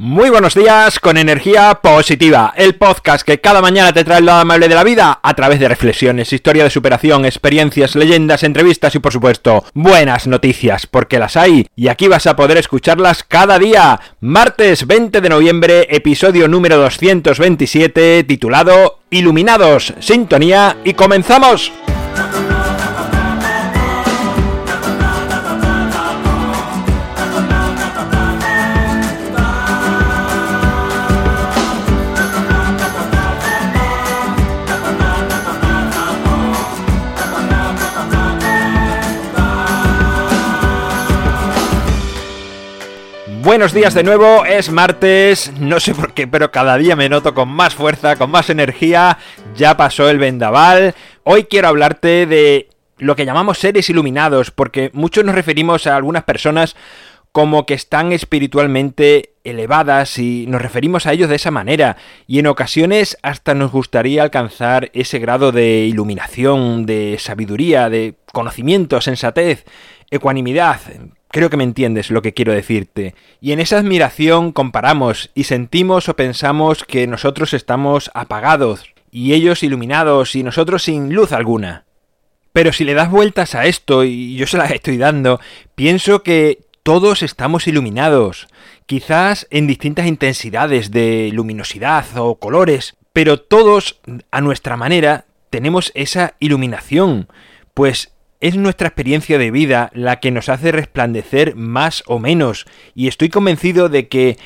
Muy buenos días con energía positiva, el podcast que cada mañana te trae el lado amable de la vida a través de reflexiones, historia de superación, experiencias, leyendas, entrevistas y por supuesto buenas noticias, porque las hay y aquí vas a poder escucharlas cada día. Martes 20 de noviembre, episodio número 227, titulado Iluminados, sintonía y comenzamos. Buenos días de nuevo, es martes, no sé por qué, pero cada día me noto con más fuerza, con más energía, ya pasó el vendaval. Hoy quiero hablarte de lo que llamamos seres iluminados, porque muchos nos referimos a algunas personas como que están espiritualmente elevadas y nos referimos a ellos de esa manera y en ocasiones hasta nos gustaría alcanzar ese grado de iluminación, de sabiduría, de conocimiento, sensatez, ecuanimidad, Creo que me entiendes lo que quiero decirte. Y en esa admiración comparamos y sentimos o pensamos que nosotros estamos apagados y ellos iluminados y nosotros sin luz alguna. Pero si le das vueltas a esto, y yo se las estoy dando, pienso que todos estamos iluminados, quizás en distintas intensidades de luminosidad o colores, pero todos, a nuestra manera, tenemos esa iluminación, pues es nuestra experiencia de vida la que nos hace resplandecer más o menos, y estoy convencido de que,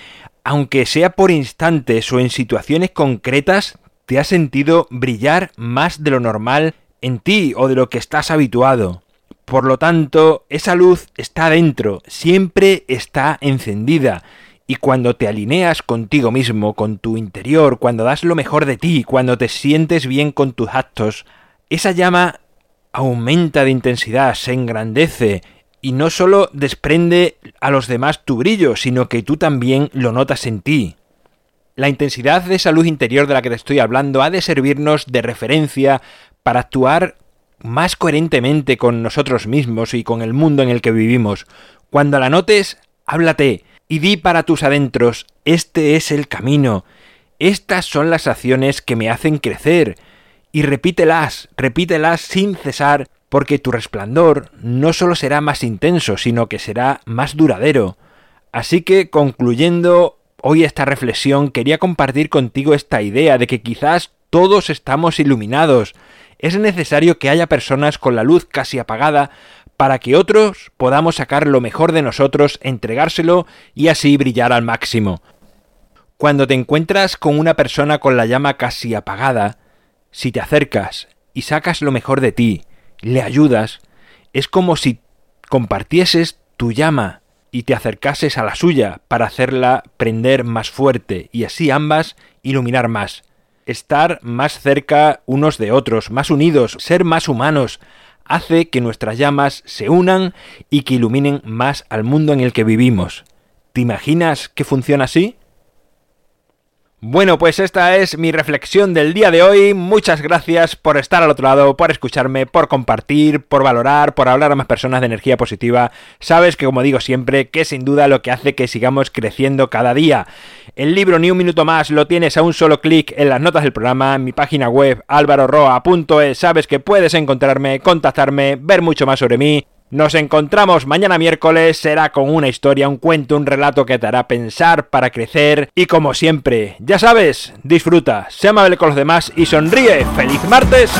aunque sea por instantes o en situaciones concretas, te has sentido brillar más de lo normal en ti o de lo que estás habituado. Por lo tanto, esa luz está dentro, siempre está encendida, y cuando te alineas contigo mismo, con tu interior, cuando das lo mejor de ti, cuando te sientes bien con tus actos, esa llama aumenta de intensidad, se engrandece y no solo desprende a los demás tu brillo, sino que tú también lo notas en ti. La intensidad de esa luz interior de la que te estoy hablando ha de servirnos de referencia para actuar más coherentemente con nosotros mismos y con el mundo en el que vivimos. Cuando la notes, háblate y di para tus adentros, este es el camino, estas son las acciones que me hacen crecer, y repítelas, repítelas sin cesar, porque tu resplandor no solo será más intenso, sino que será más duradero. Así que, concluyendo hoy esta reflexión, quería compartir contigo esta idea de que quizás todos estamos iluminados. Es necesario que haya personas con la luz casi apagada para que otros podamos sacar lo mejor de nosotros, entregárselo y así brillar al máximo. Cuando te encuentras con una persona con la llama casi apagada, si te acercas y sacas lo mejor de ti, le ayudas, es como si compartieses tu llama y te acercases a la suya para hacerla prender más fuerte y así ambas iluminar más. Estar más cerca unos de otros, más unidos, ser más humanos, hace que nuestras llamas se unan y que iluminen más al mundo en el que vivimos. ¿Te imaginas que funciona así? Bueno, pues esta es mi reflexión del día de hoy. Muchas gracias por estar al otro lado, por escucharme, por compartir, por valorar, por hablar a más personas de energía positiva. Sabes que, como digo siempre, que sin duda lo que hace que sigamos creciendo cada día. El libro Ni un minuto más lo tienes a un solo clic en las notas del programa, en mi página web alvaroroa.es. Sabes que puedes encontrarme, contactarme, ver mucho más sobre mí nos encontramos mañana miércoles, será con una historia, un cuento, un relato que te hará pensar para crecer y como siempre, ya sabes, disfruta, sé amable con los demás y sonríe. ¡Feliz martes!